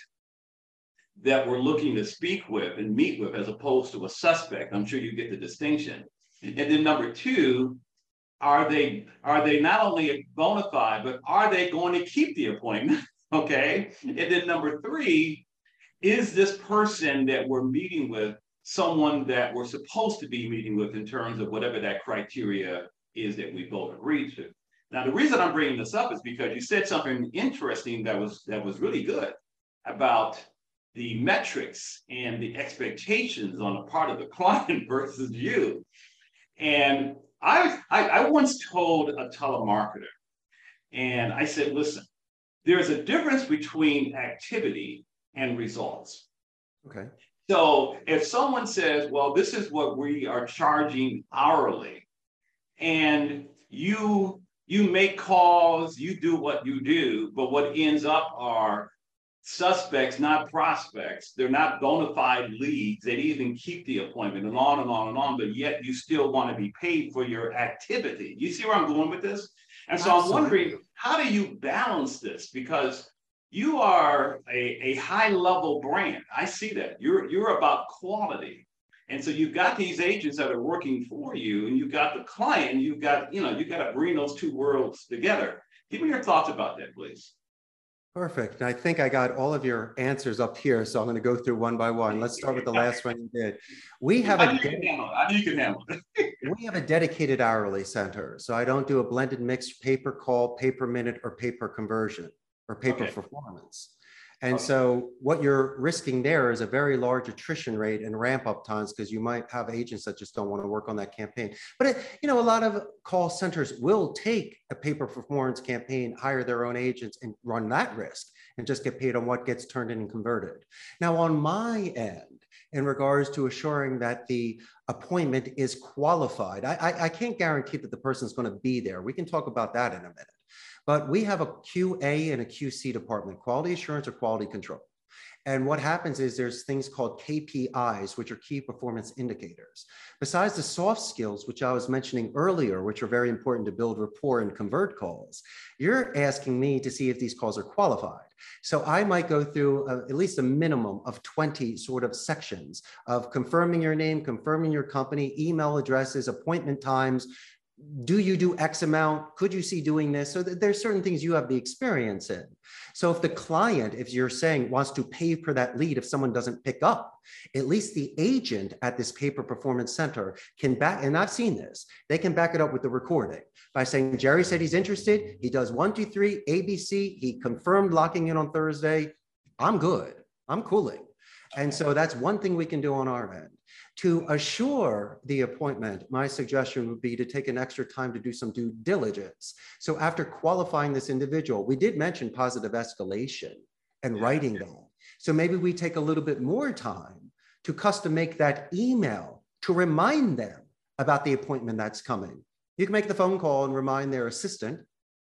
[SPEAKER 1] that we're looking to speak with and meet with as opposed to a suspect. I'm sure you get the distinction. And then number two, are they are they not only bona fide, but are they going to keep the appointment? okay. And then number three, is this person that we're meeting with someone that we're supposed to be meeting with in terms of whatever that criteria is that we both agreed to? Now, the reason I'm bringing this up is because you said something interesting that was that was really good about the metrics and the expectations on the part of the client versus you. And I, I, I once told a telemarketer, and I said, listen, there's a difference between activity and results.
[SPEAKER 2] Okay.
[SPEAKER 1] So if someone says, well, this is what we are charging hourly, and you you make calls, you do what you do, but what ends up are suspects, not prospects. They're not bona fide leads. They even keep the appointment and on and on and on, but yet you still want to be paid for your activity. You see where I'm going with this? And so Absolutely. I'm wondering, how do you balance this? Because you are a, a high level brand. I see that. You're, you're about quality. And so you've got these agents that are working for you, and you've got the client, you've got, you know, you've got to bring those two worlds together. Give me your thoughts about that, please.
[SPEAKER 2] Perfect. I think I got all of your answers up here, so I'm going to go through one by one. Let's start with the last one you did. We have
[SPEAKER 1] a you can handle you can handle
[SPEAKER 2] we have a dedicated hourly center, so I don't do a blended mix pay per call, pay per minute, or pay per conversion or paper okay. performance. And okay. so what you're risking there is a very large attrition rate and ramp up times because you might have agents that just don't want to work on that campaign. But it, you know, a lot of call centers will take a pay per performance campaign, hire their own agents and run that risk and just get paid on what gets turned in and converted. Now on my end, in regards to assuring that the appointment is qualified, I, I, I can't guarantee that the person is going to be there. We can talk about that in a minute. But we have a QA and a QC department, quality assurance or quality control. And what happens is there's things called KPIs, which are key performance indicators. Besides the soft skills, which I was mentioning earlier, which are very important to build rapport and convert calls, you're asking me to see if these calls are qualified. So I might go through a, at least a minimum of 20 sort of sections of confirming your name, confirming your company, email addresses, appointment times, do you do X amount? Could you see doing this? So there's certain things you have the experience in. So if the client, if you're saying wants to pay for that lead, if someone doesn't pick up, at least the agent at this pay per performance center can back, and I've seen this, they can back it up with the recording by saying, Gerry said he's interested. He does one, two, three, ABC. He confirmed locking in on Thursday. I'm good. I'm cooling. And so that's one thing we can do on our end. To assure the appointment, my suggestion would be to take an extra time to do some due diligence. So after qualifying this individual, we did mention positive escalation and yeah. writing that. So maybe we take a little bit more time to custom make that email to remind them about the appointment that's coming. You can make the phone call and remind their assistant,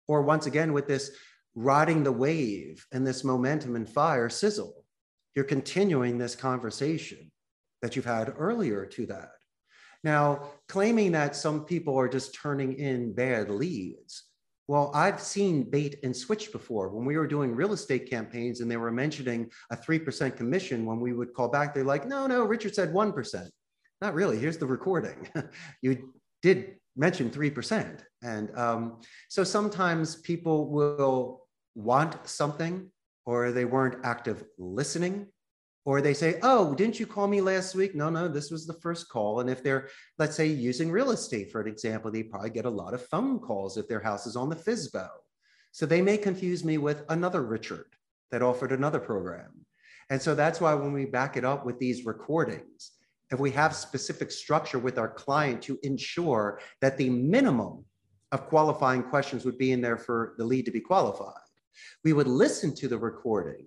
[SPEAKER 2] or once again with this riding the wave and this momentum and fire sizzle, you're continuing this conversation that you've had earlier to that. Now, claiming that some people are just turning in bad leads. Well, I've seen bait and switch before. When we were doing real estate campaigns and they were mentioning a 3% commission, when we would call back, they're like, no, no, Richard said 1%. Not really. Here's the recording. you did mention 3%. And um, so sometimes people will want something or they weren't active listening or they say, oh, didn't you call me last week? No, no, this was the first call. And if they're, let's say, using real estate for an example, they probably get a lot of phone calls if their house is on the FSBO. So they may confuse me with another Richard that offered another program. And so that's why when we back it up with these recordings, if we have specific structure with our client to ensure that the minimum of qualifying questions would be in there for the lead to be qualified, we would listen to the recording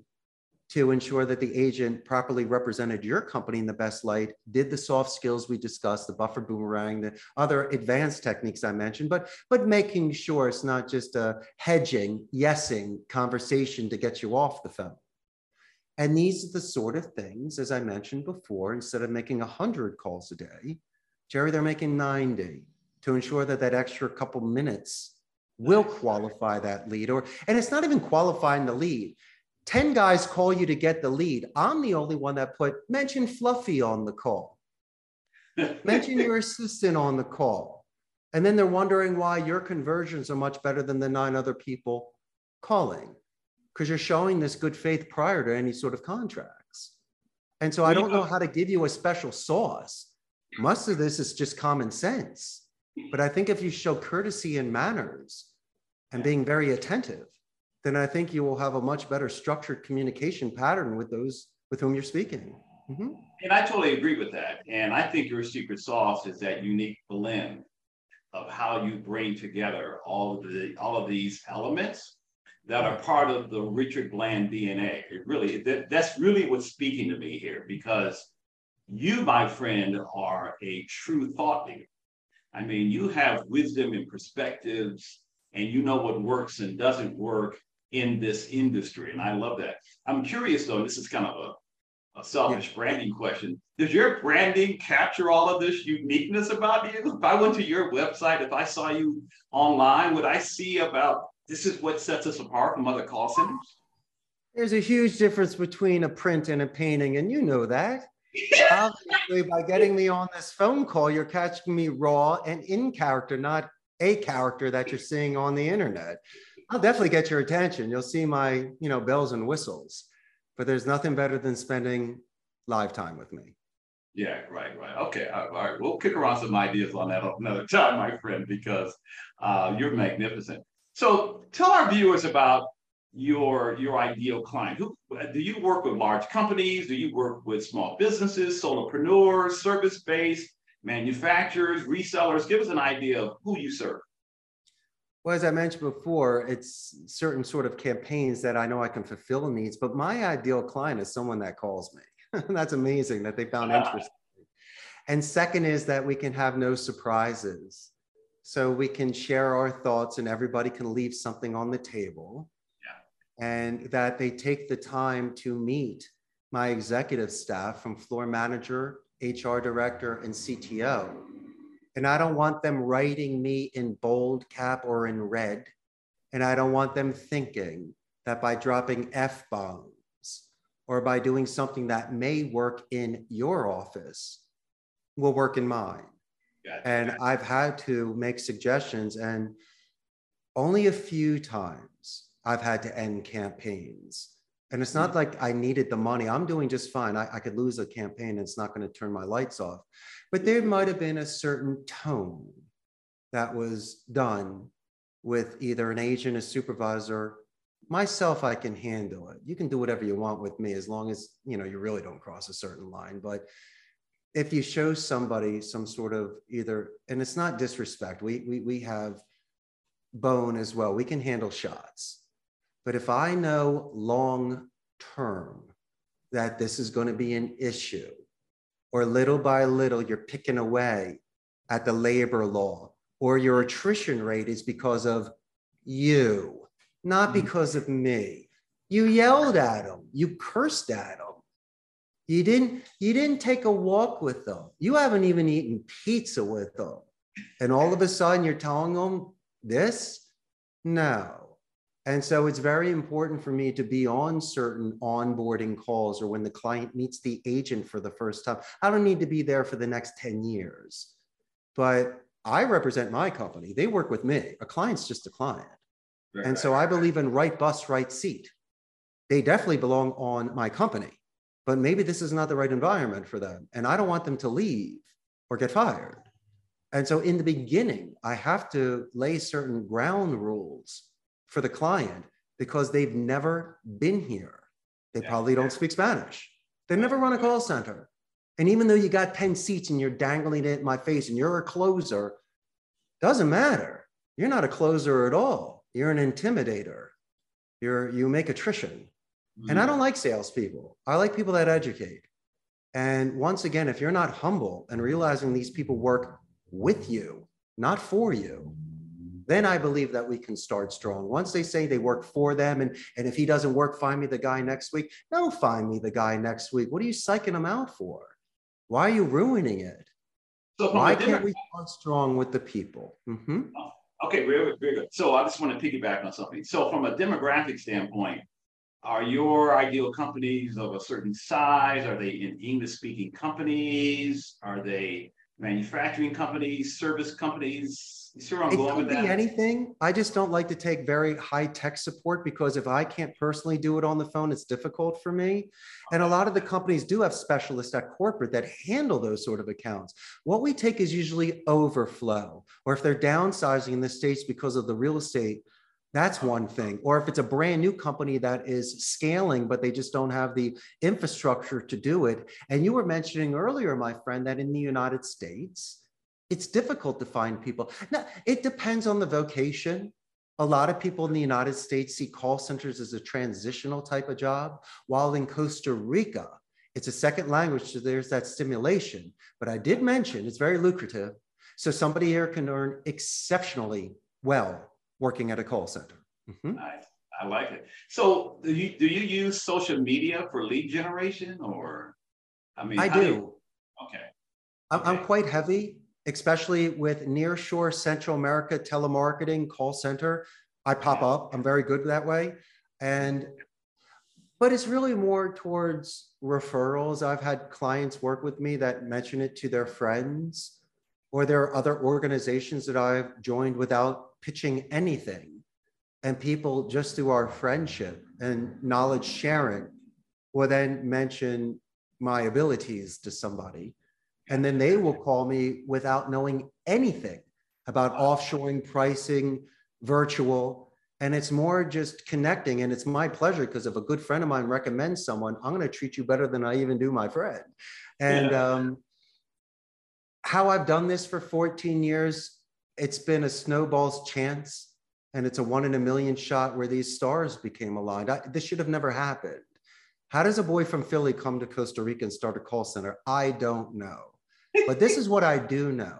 [SPEAKER 2] to ensure that the agent properly represented your company in the best light, did the soft skills we discussed, the buffer boomerang, the other advanced techniques I mentioned, but, but making sure it's not just a hedging, yesing conversation to get you off the phone. And these are the sort of things, as I mentioned before, instead of making 100 calls a day, Gerry, they're making 90 to ensure that that extra couple minutes will qualify that lead or and it's not even qualifying the lead 10 guys call you to get the lead. I'm the only one that put mention Fluffy on the call. mention your assistant on the call. And then they're wondering why your conversions are much better than the nine other people calling because you're showing this good faith prior to any sort of contracts. And so I don't know how to give you a special sauce. Most of this is just common sense. But I think if you show courtesy and manners and being very attentive, then I think you will have a much better structured communication pattern with those with whom you're speaking.
[SPEAKER 1] Mm-hmm. And I totally agree with that. And I think your secret sauce is that unique blend of how you bring together all of the all of these elements that are part of the Richard Blank DNA. It really that, that's really what's speaking to me here because you, my friend, are a true thought leader. I mean, you have wisdom and perspectives, and you know what works and doesn't work in this industry. And I love that. I'm curious though, this is kind of a, a selfish yeah. branding question. Does your branding capture all of this uniqueness about you? If I went to your website, if I saw you online, would I see about this is what sets us apart from other call centers?
[SPEAKER 2] There's a huge difference between a print and a painting, and you know that. Obviously, by getting me on this phone call, you're catching me raw and in character, not a character that you're seeing on the internet. I'll definitely get your attention. You'll see my, you know, bells and whistles, but there's nothing better than spending live time with me.
[SPEAKER 1] Yeah, right, right. Okay, all right. We'll kick around some ideas on that another time, my friend, because uh, you're magnificent. So tell our viewers about your your ideal client. Who do you work with large companies? Do you work with small businesses, solopreneurs, service-based manufacturers, resellers? Give us an idea of who you serve.
[SPEAKER 2] Well, as I mentioned before, it's certain sort of campaigns that I know I can fulfill needs, but my ideal client is someone that calls me. That's amazing that they found ah. interest. And second is that we can have no surprises. So we can share our thoughts and everybody can leave something on the table. Yeah. And that they take the time to meet my executive staff from floor manager, HR director, and CTO and I don't want them writing me in bold cap or in red. And I don't want them thinking that by dropping F bombs or by doing something that may work in your office will work in mine. Gotcha. And I've had to make suggestions, and only a few times I've had to end campaigns. And it's not like I needed the money. I'm doing just fine. I, I could lose a campaign and it's not going to turn my lights off. But there might have been a certain tone that was done with either an agent, a supervisor. Myself, I can handle it. You can do whatever you want with me as long as you know you really don't cross a certain line. But if you show somebody some sort of either, and it's not disrespect, we we we have bone as well. We can handle shots. But if I know long term that this is going to be an issue, or little by little you're picking away at the labor law, or your attrition rate is because of you, not mm-hmm. because of me. You yelled at them, you cursed at them. You didn't, you didn't take a walk with them. You haven't even eaten pizza with them. And all of a sudden you're telling them this? No. And so it's very important for me to be on certain onboarding calls or when the client meets the agent for the first time. I don't need to be there for the next 10 years, but I represent my company. They work with me. A client's just a client. Right, and so I believe in right bus, right seat. They definitely belong on my company, but maybe this is not the right environment for them. And I don't want them to leave or get fired. And so in the beginning, I have to lay certain ground rules for the client because they've never been here. They yeah. probably don't speak Spanish. They never run a call center. And even though you got 10 seats and you're dangling it in my face and you're a closer, doesn't matter. You're not a closer at all. You're an intimidator. You're you make attrition. Mm-hmm. And I don't like salespeople. I like people that educate. And once again, if you're not humble and realizing these people work with you, not for you, then I believe that we can start strong. Once they say they work for them, and, and if he doesn't work, find me the guy next week. No, find me the guy next week. What are you psyching him out for? Why are you ruining it? So Why can't we start strong with the people? Mm-hmm.
[SPEAKER 1] Okay, very, very good. So I just want to piggyback on something. So from a demographic standpoint, are your ideal companies of a certain size? Are they in English speaking companies? Are they manufacturing companies, service companies? You
[SPEAKER 2] sure I'm it could be anything. I just don't like to take very high tech support because if I can't personally do it on the phone, it's difficult for me. And a lot of the companies do have specialists at corporate that handle those sort of accounts. What we take is usually overflow, or if they're downsizing in the States because of the real estate that's one thing. Or if it's a brand new company that is scaling, but they just don't have the infrastructure to do it. And you were mentioning earlier, my friend, that in the United States, it's difficult to find people. Now, it depends on the vocation. A lot of people in the United States see call centers as a transitional type of job, while in Costa Rica, it's a second language, so there's that stimulation. But I did mention it's very lucrative. So somebody here can earn exceptionally well working at a call center.
[SPEAKER 1] Mm-hmm. I, I like it. So do you, do you use social media for lead generation or,
[SPEAKER 2] I mean, I do. You, okay. I'm, okay. I'm quite heavy, especially with nearshore Central America telemarketing call center. I pop up. I'm very good that way. And but it's really more towards referrals. I've had clients work with me that mention it to their friends, or there are other organizations that I've joined without pitching anything. And people, just through our friendship and knowledge sharing, will then mention my abilities to somebody. And then they will call me without knowing anything about offshoring, pricing, virtual. And it's more just connecting. And it's my pleasure because if a good friend of mine recommends someone, I'm going to treat you better than I even do my friend. And yeah. um, how I've done this for 14 years, it's been a snowball's chance and it's a one in a million shot where these stars became aligned. I, this should have never happened. How does a boy from Philly come to Costa Rica and start a call center? I don't know. But this is what I do know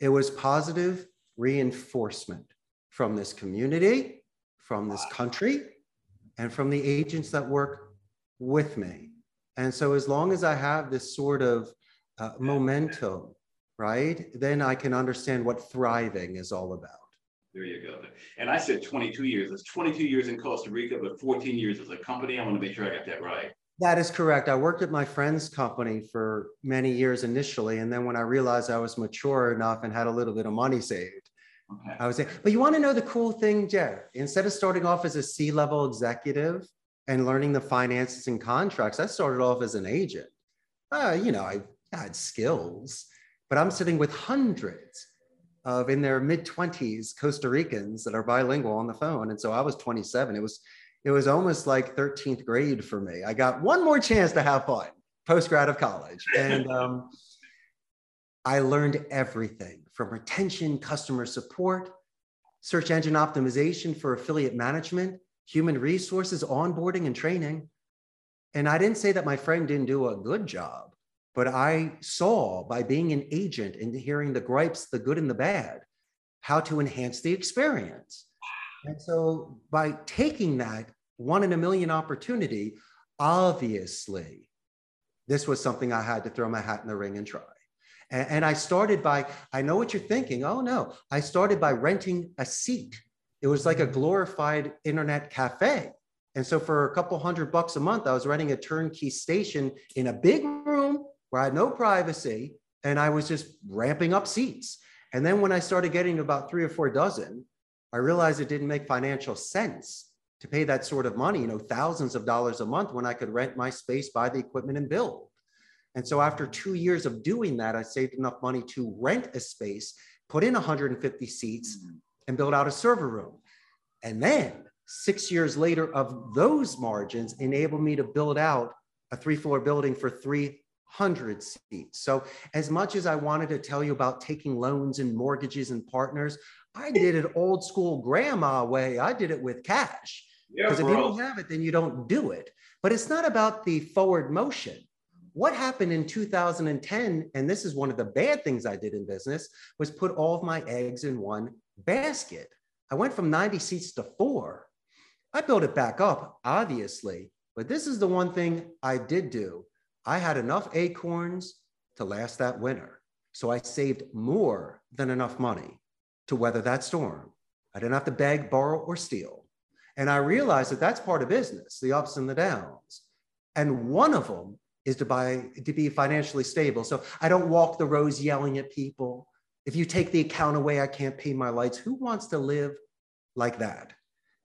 [SPEAKER 2] it was positive reinforcement from this community, from this country, and from the agents that work with me. And so, as long as I have this sort of uh, momentum right? Then I can understand what thriving is all about.
[SPEAKER 1] There you go. And I said 22 years. It's 22 years in Costa Rica, but 14 years as a company. I want to make sure I got that right.
[SPEAKER 2] That is correct. I worked at my friend's company for many years initially. And then when I realized I was mature enough and had a little bit of money saved, okay. I was saying, but you want to know the cool thing, Jeff? Instead of starting off as a C level executive and learning the finances and contracts, I started off as an agent. Uh, you know, I had skills but I'm sitting with hundreds of in their mid 20s Costa Ricans that are bilingual on the phone. And so I was 27. It was it was almost like 13th grade for me. I got one more chance to have fun post grad of college. And um, I learned everything from retention, customer support, search engine optimization for affiliate management, human resources, onboarding, and training. And I didn't say that my friend didn't do a good job. But I saw by being an agent and hearing the gripes, the good and the bad, how to enhance the experience. And so by taking that one in a million opportunity, obviously, this was something I had to throw my hat in the ring and try. And, and I started by, I know what you're thinking. Oh no, I started by renting a seat. It was like a glorified internet cafe. And so for a couple hundred bucks a month, I was renting a turnkey station in a big room where I had no privacy and I was just ramping up seats. And then when I started getting about three or four dozen, I realized it didn't make financial sense to pay that sort of money, you know, thousands of dollars a month when I could rent my space, buy the equipment, and build. And so after two years of doing that, I saved enough money to rent a space, put in 150 seats, mm-hmm. and build out a server room. And then six years later, of those margins enabled me to build out a three floor building for 300 seats. So, as much as I wanted to tell you about taking loans and mortgages and partners, I did it old school grandma way. I did it with cash. Because yeah, if you don't have it, then you don't do it. But it's not about the forward motion. What happened in 2010, and this is one of the bad things I did in business, was put all of my eggs in one basket. I went from 90 seats to four. I built it back up, obviously, but this is the one thing I did do I had enough acorns to last that winter. So I saved more than enough money to weather that storm. I didn't have to beg, borrow, or steal. And I realized that that's part of business, the ups and the downs. And one of them is to buy to be financially stable. So I don't walk the rows yelling at people. If you take the account away, I can't pay my lights. Who wants to live like that?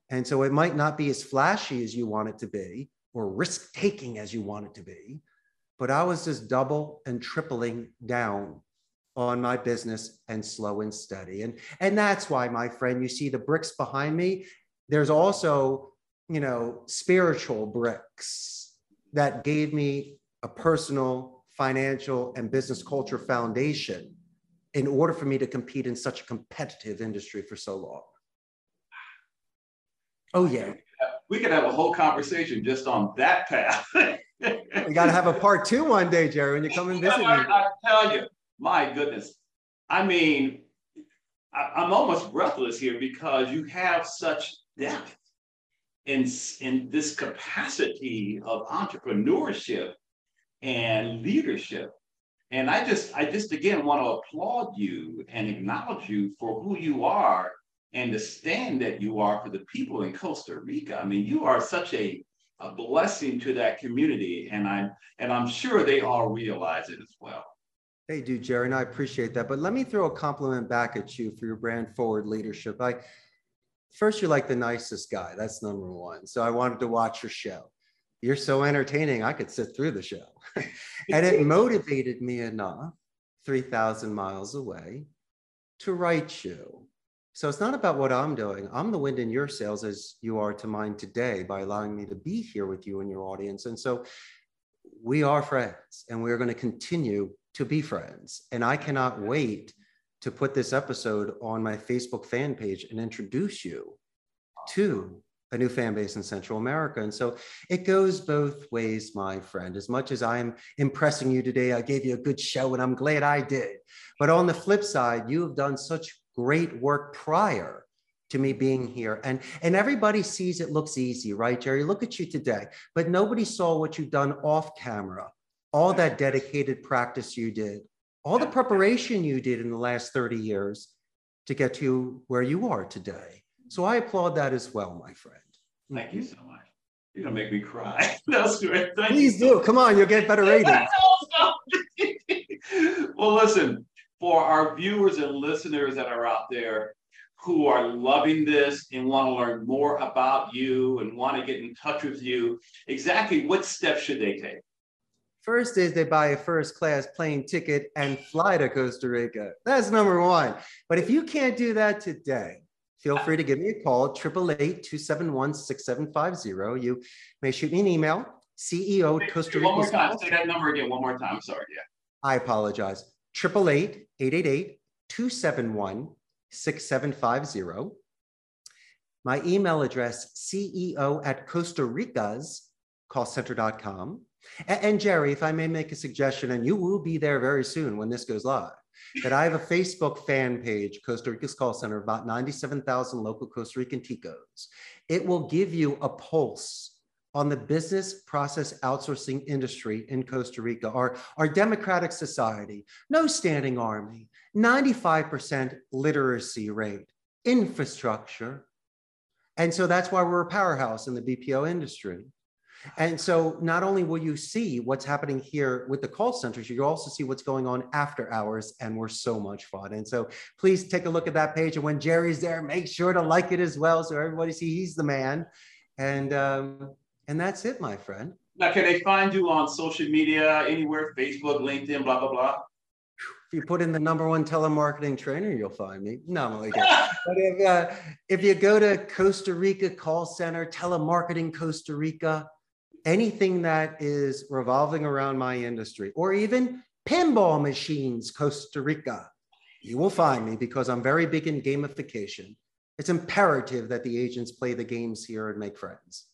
[SPEAKER 2] And so it might not be as flashy as you want it to be or risk taking as you want it to be, but I was just double and tripling down on my business and slow and steady. And, and that's why, my friend, you see the bricks behind me. There's also, you know, spiritual bricks that gave me a personal, financial, and business culture foundation in order for me to compete in such a competitive industry for so long. Oh, yeah.
[SPEAKER 1] We could have a whole conversation just on that path.
[SPEAKER 2] we got to have a part two one day, Gerry, when you come and visit me. I,
[SPEAKER 1] I tell you, my goodness. I mean, I, am almost breathless here because you have such depth in, in this capacity of entrepreneurship and leadership. And I just, I just again want to applaud you and acknowledge you for who you are and the stand that you are for the people in Costa Rica. I mean, you are such a, a blessing to that community, and I'm and I'm sure they all realize it as well.
[SPEAKER 2] They do, Gerry, and I appreciate that. But let me throw a compliment back at you for your brand forward leadership. I first, you're like the nicest guy. That's number one. So I wanted to watch your show. You're so entertaining. I could sit through the show. and it motivated me enough, 3,000 miles away, to write you. So it's not about what I'm doing. I'm the wind in your sails as you are to mine today by allowing me to be here with you and your audience. And so we are friends and we're going to continue to be friends. And I cannot wait to put this episode on my Facebook fan page and introduce you to a new fan base in Central America. And so it goes both ways, my friend. As much as I'm impressing you today, I gave you a good show and I'm glad I did. But on the flip side, you have done such great work prior to me being here. And, and everybody sees it looks easy, right, Gerry? Look at you today. But nobody saw what you've done off camera, all that dedicated practice you did, all the preparation you did in the last 30 years to get to where you are today. So I applaud that as well, my friend.
[SPEAKER 1] Thank you mm-hmm. so much. You're gonna make me cry. That's great. Thank
[SPEAKER 2] Please do. Come on, you'll get better ratings.
[SPEAKER 1] well, listen, for our viewers and listeners that are out there who are loving this and want to learn more about you and want to get in touch with you, exactly what steps should they take?
[SPEAKER 2] First is they buy a first class plane ticket and fly to Costa Rica. That's number one. But if you can't do that today, feel free to give me a call, 888-271-6750. You may shoot me an email, CEO Costa Rica.
[SPEAKER 1] One more time, say that number again one more time, sorry, yeah.
[SPEAKER 2] I apologize. 888-888-271-6750. My email address, CEO at Costa Rica's callcenter.com. And, and Gerry, if I may make a suggestion, and you will be there very soon when this goes live, that I have a Facebook fan page, Costa Rica's Call Center, about 97,000 local Costa Rican Ticos. It will give you a pulse on the business process outsourcing industry in Costa Rica, our, our democratic society, no standing army, 95% literacy rate, infrastructure. And so that's why we're a powerhouse in the BPO industry. And so not only will you see what's happening here with the call centers, you also see what's going on after hours, and we're so much fun. And so please take a look at that page. And when Gerry's there, make sure to like it as well, so everybody see he's the man. And um, and that's it, my friend.
[SPEAKER 1] Now, can they find you on social media anywhere? Facebook, LinkedIn, blah blah blah.
[SPEAKER 2] If you put in the number one telemarketing trainer, you'll find me. No, I'm like but if, uh, if you go to Costa Rica call center, telemarketing Costa Rica, anything that is revolving around my industry, or even pinball machines, Costa Rica, you will find me because I'm very big in gamification. It's imperative that the agents play the games here and make friends.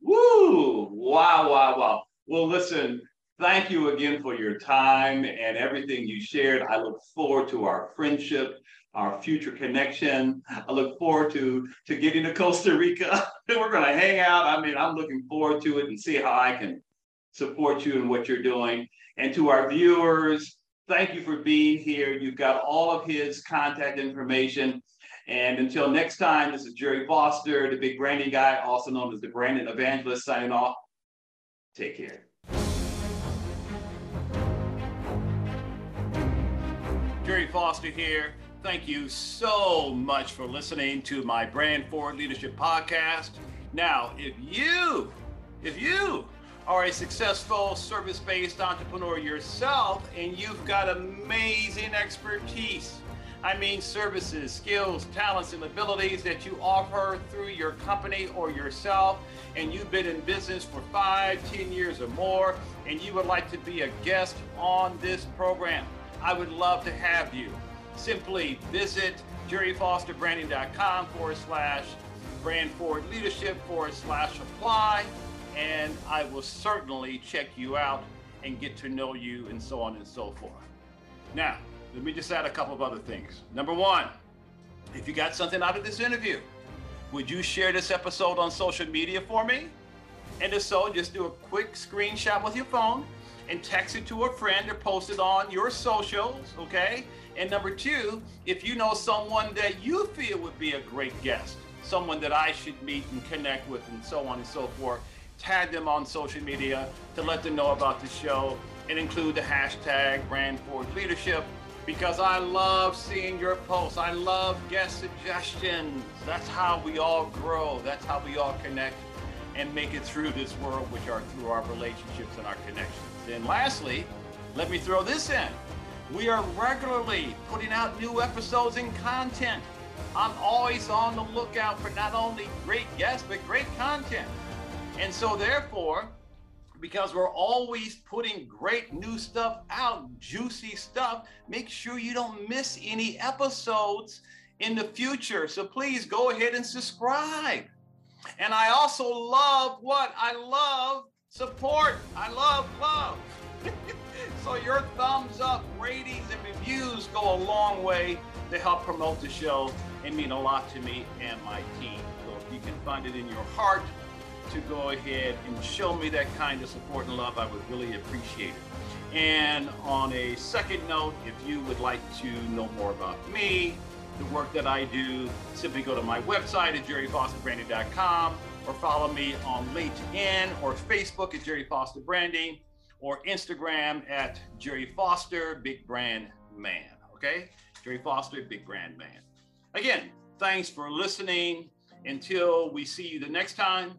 [SPEAKER 1] Woo! Wow, wow, wow. Well, listen, thank you again for your time and everything you shared. I look forward to our friendship our future connection. I look forward to to getting to Costa Rica. We're going to hang out. I mean, I'm looking forward to it and see how I can support you in what you're doing. And to our viewers, thank you for being here. You've got all of his contact information. And until next time, this is Gerry Foster, the big branding guy, also known as the branding evangelist, signing off. Take care. Foster here. Thank you so much for listening to my Brand Forward Leadership podcast. Now, if you, if you are a successful service-based entrepreneur yourself and you've got amazing expertise, I mean services, skills, talents, and abilities that you offer through your company or yourself, and you've been in business for five, ten years or more, and you would like to be a guest on this program, I would love to have you. Simply visit gerryfosterbranding.com forward slash brand forward leadership forward slash apply, and I will certainly check you out and get to know you and so on and so forth. Now, let me just add a couple of other things. Number one, if you got something out of this interview, would you share this episode on social media for me? And if so, just do a quick screenshot with your phone and text it to a friend or post it on your socials, okay? And number two, if you know someone that you feel would be a great guest, someone that I should meet and connect with and so on and so forth, tag them on social media to let them know about the show and include the hashtag brand forward leadership because I love seeing your posts. I love guest suggestions. That's how we all grow. That's how we all connect and make it through this world, which are through our relationships and our connections. And lastly, let me throw this in. We are regularly putting out new episodes and content. I'm always on the lookout for not only great guests, but great content. And so, therefore, because we're always putting great new stuff out, juicy stuff, make sure you don't miss any episodes in the future. So, please go ahead and subscribe. And I also love what? I love support. I love love. so your thumbs up, ratings, and reviews go a long way to help promote the show and mean a lot to me and my team. So if you can find it in your heart to go ahead and show me that kind of support and love, I would really appreciate it. And on a second note, if you would like to know more about me, the work that I do, simply go to my website at gerryfosterbranding.com or follow me on LinkedIn or Facebook at Gerry Foster Branding or Instagram at Gerry Foster Big Brand Man. Okay? Gerry Foster Big Brand Man. Again, thanks for listening. Until we see you the next time,